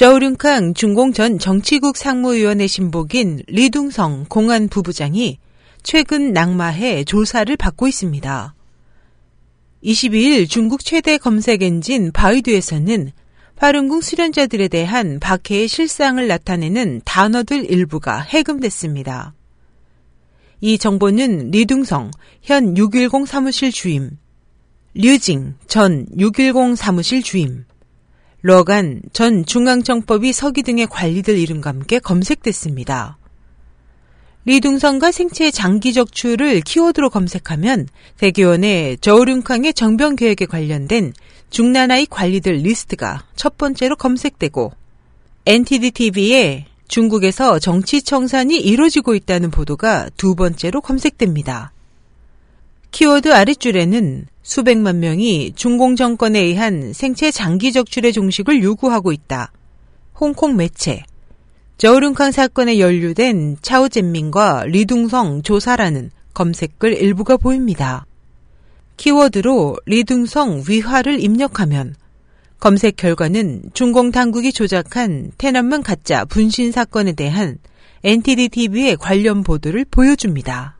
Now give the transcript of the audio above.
저우륜캉 중공 전 정치국 상무위원회 신복인 리둥성 공안 부부장이 최근 낙마해 조사를 받고 있습니다. 22일 중국 최대 검색 엔진 바이두에서는 화룡궁 수련자들에 대한 박해의 실상을 나타내는 단어들 일부가 해금됐습니다. 이 정보는 리둥성 현 610 사무실 주임, 류징 전 610 사무실 주임, 뤄간 전 중앙정법위 서기 등의 관리들 이름과 함께 검색됐습니다. 리둥성과 생체의 장기 적출을 키워드로 검색하면 대기원의 저우융캉의 정변 계획에 관련된 중나라의 관리들 리스트가 첫 번째로 검색되고 NTD-TV에 중국에서 정치 청산이 이루어지고 있다는 보도가 두 번째로 검색됩니다. 키워드 아랫줄에는 수백만 명이 중공 정권에 의한 생체 장기 적출의 종식을 요구하고 있다. 홍콩 매체, 저우륜캉 사건에 연루된 차오젠민과 리둥성 조사라는 검색글 일부가 보입니다. 키워드로 리둥성 위화를 입력하면 검색 결과는 중공 당국이 조작한 테난문 가짜 분신 사건에 대한 NTD TV의 관련 보도를 보여줍니다.